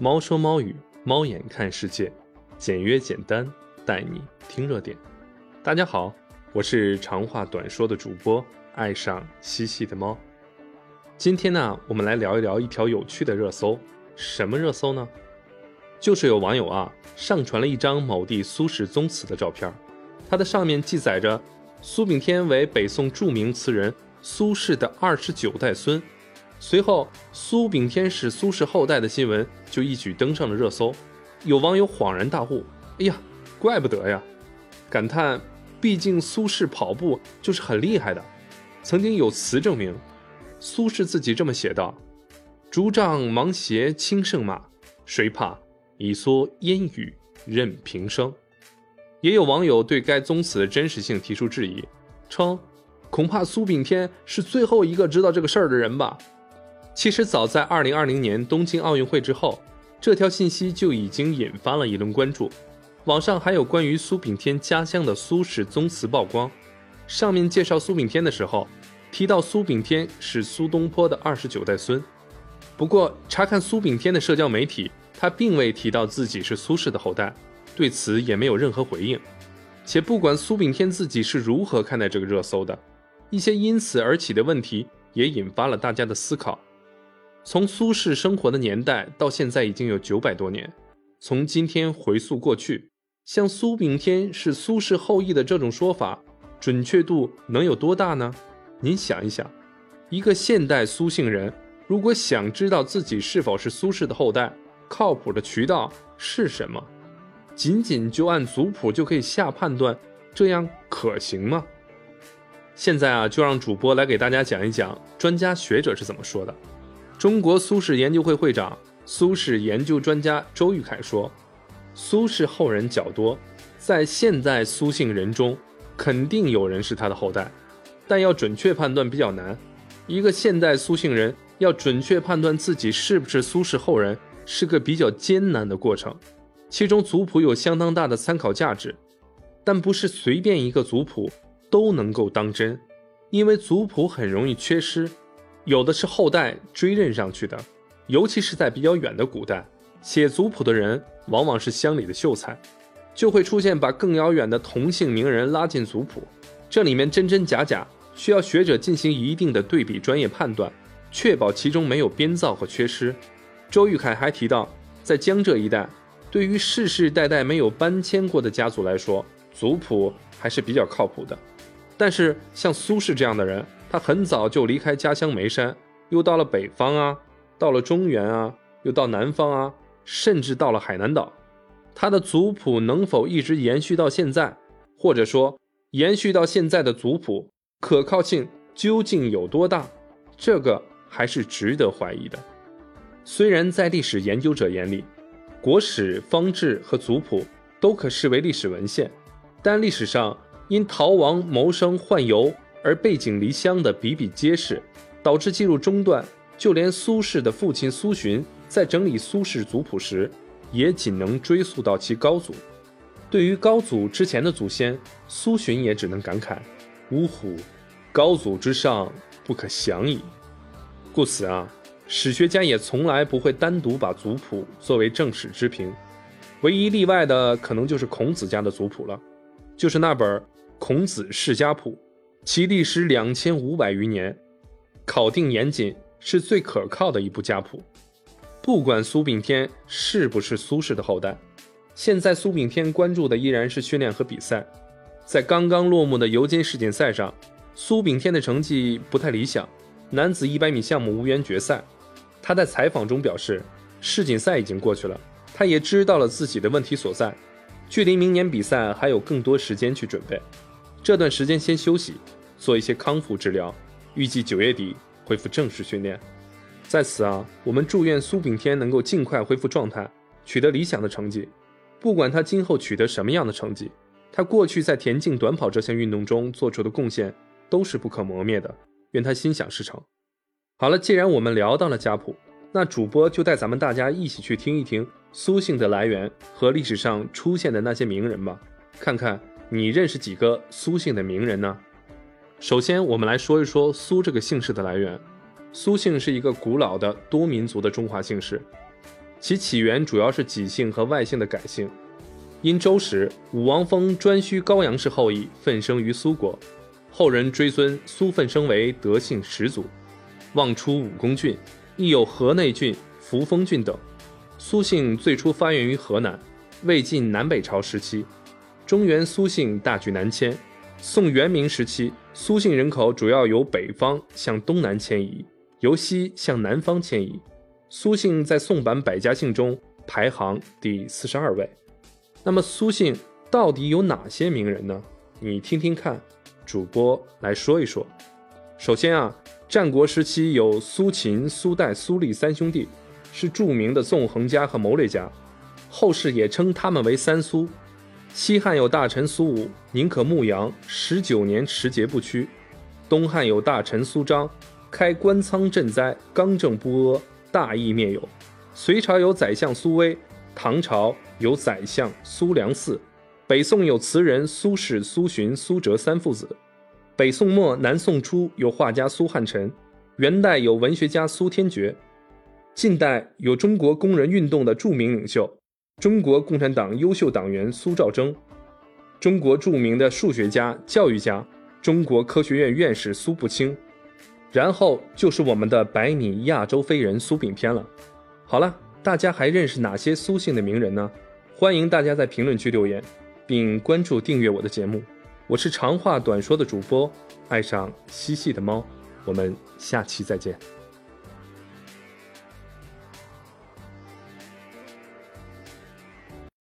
猫说猫语，猫眼看世界，简约简单，带你听热点。大家好，我是长话短说的主播，爱上嬉戏的猫。今天呢，我们来聊一聊一条有趣的热搜。什么热搜呢？就是有网友啊，上传了一张某地苏轼宗祠的照片，它的上面记载着苏炳添为北宋著名词人苏轼的二十九代孙。随后，苏炳添是苏氏后代的新闻就一举登上了热搜。有网友恍然大悟：“哎呀，怪不得呀！”感叹：“毕竟苏轼跑步就是很厉害的。”曾经有词证明，苏轼自己这么写道：“竹杖芒鞋轻胜马，谁怕？一蓑烟雨任平生。”也有网友对该宗祠的真实性提出质疑，称：“恐怕苏炳添是最后一个知道这个事儿的人吧。”其实早在二零二零年东京奥运会之后，这条信息就已经引发了一轮关注。网上还有关于苏炳添家乡的苏轼宗祠曝光，上面介绍苏炳添的时候，提到苏炳添是苏东坡的二十九代孙。不过查看苏炳添的社交媒体，他并未提到自己是苏轼的后代，对此也没有任何回应。且不管苏炳添自己是如何看待这个热搜的，一些因此而起的问题也引发了大家的思考。从苏轼生活的年代到现在已经有九百多年，从今天回溯过去，像苏炳添是苏轼后裔的这种说法，准确度能有多大呢？您想一想，一个现代苏姓人，如果想知道自己是否是苏轼的后代，靠谱的渠道是什么？仅仅就按族谱就可以下判断，这样可行吗？现在啊，就让主播来给大家讲一讲专家学者是怎么说的。中国苏轼研究会会长、苏轼研究专家周玉凯说：“苏轼后人较多，在现在苏姓人中，肯定有人是他的后代，但要准确判断比较难。一个现代苏姓人要准确判断自己是不是苏轼后人，是个比较艰难的过程。其中族谱有相当大的参考价值，但不是随便一个族谱都能够当真，因为族谱很容易缺失。”有的是后代追认上去的，尤其是在比较远的古代，写族谱的人往往是乡里的秀才，就会出现把更遥远的同姓名人拉进族谱，这里面真真假假，需要学者进行一定的对比专业判断，确保其中没有编造和缺失。周玉凯还提到，在江浙一带，对于世世代代没有搬迁过的家族来说，族谱还是比较靠谱的，但是像苏轼这样的人。他很早就离开家乡眉山，又到了北方啊，到了中原啊，又到南方啊，甚至到了海南岛。他的族谱能否一直延续到现在，或者说延续到现在的族谱可靠性究竟有多大？这个还是值得怀疑的。虽然在历史研究者眼里，国史、方志和族谱都可视为历史文献，但历史上因逃亡、谋生、宦游。而背井离乡的比比皆是，导致记录中断。就连苏轼的父亲苏洵在整理苏轼族谱时，也仅能追溯到其高祖。对于高祖之前的祖先，苏洵也只能感慨：“呜呼，高祖之上不可想矣。”故此啊，史学家也从来不会单独把族谱作为正史之凭。唯一例外的，可能就是孔子家的族谱了，就是那本《孔子世家谱》。其历时两千五百余年，考定严谨，是最可靠的一部家谱。不管苏炳添是不是苏轼的后代，现在苏炳添关注的依然是训练和比赛。在刚刚落幕的尤金世锦赛上，苏炳添的成绩不太理想，男子一百米项目无缘决赛。他在采访中表示，世锦赛已经过去了，他也知道了自己的问题所在，距离明年比赛还有更多时间去准备。这段时间先休息，做一些康复治疗，预计九月底恢复正式训练。在此啊，我们祝愿苏炳添能够尽快恢复状态，取得理想的成绩。不管他今后取得什么样的成绩，他过去在田径短跑这项运动中做出的贡献都是不可磨灭的。愿他心想事成。好了，既然我们聊到了家谱，那主播就带咱们大家一起去听一听苏姓的来源和历史上出现的那些名人吧，看看。你认识几个苏姓的名人呢？首先，我们来说一说苏这个姓氏的来源。苏姓是一个古老的多民族的中华姓氏。其起源主要是己姓和外姓的改姓。因周时武王封颛顼高阳氏后裔奋生于苏国，后人追尊苏奋生为德姓始祖。望出武功郡，亦有河内郡、扶风郡等。苏姓最初发源于河南，魏晋南北朝时期，中原苏姓大举南迁。宋元明时期，苏姓人口主要由北方向东南迁移，由西向南方迁移。苏姓在宋版百家姓中排行第四十二位。那么苏姓到底有哪些名人呢？你听听看，主播来说一说。首先啊，战国时期有苏秦、苏代、苏厉三兄弟，是著名的纵横家和谋略家，后世也称他们为三苏。西汉有大臣苏武，宁可牧羊，十九年持节不屈；东汉有大臣苏章，开官仓赈灾，刚正不阿，大义灭有；隋朝有宰相苏威，唐朝有宰相苏良嗣，北宋有词人苏轼、苏洵、苏辙三父子；北宋末、南宋初有画家苏汉臣，元代有文学家苏天觉，近代有中国工人运动的著名领袖。中国共产党优秀党员苏兆征，中国著名的数学家、教育家，中国科学院院士苏步青，然后就是我们的百米亚洲飞人苏炳添了。好了，大家还认识哪些苏姓的名人呢？欢迎大家在评论区留言，并关注订阅我的节目。我是长话短说的主播，爱上嬉戏的猫。我们下期再见。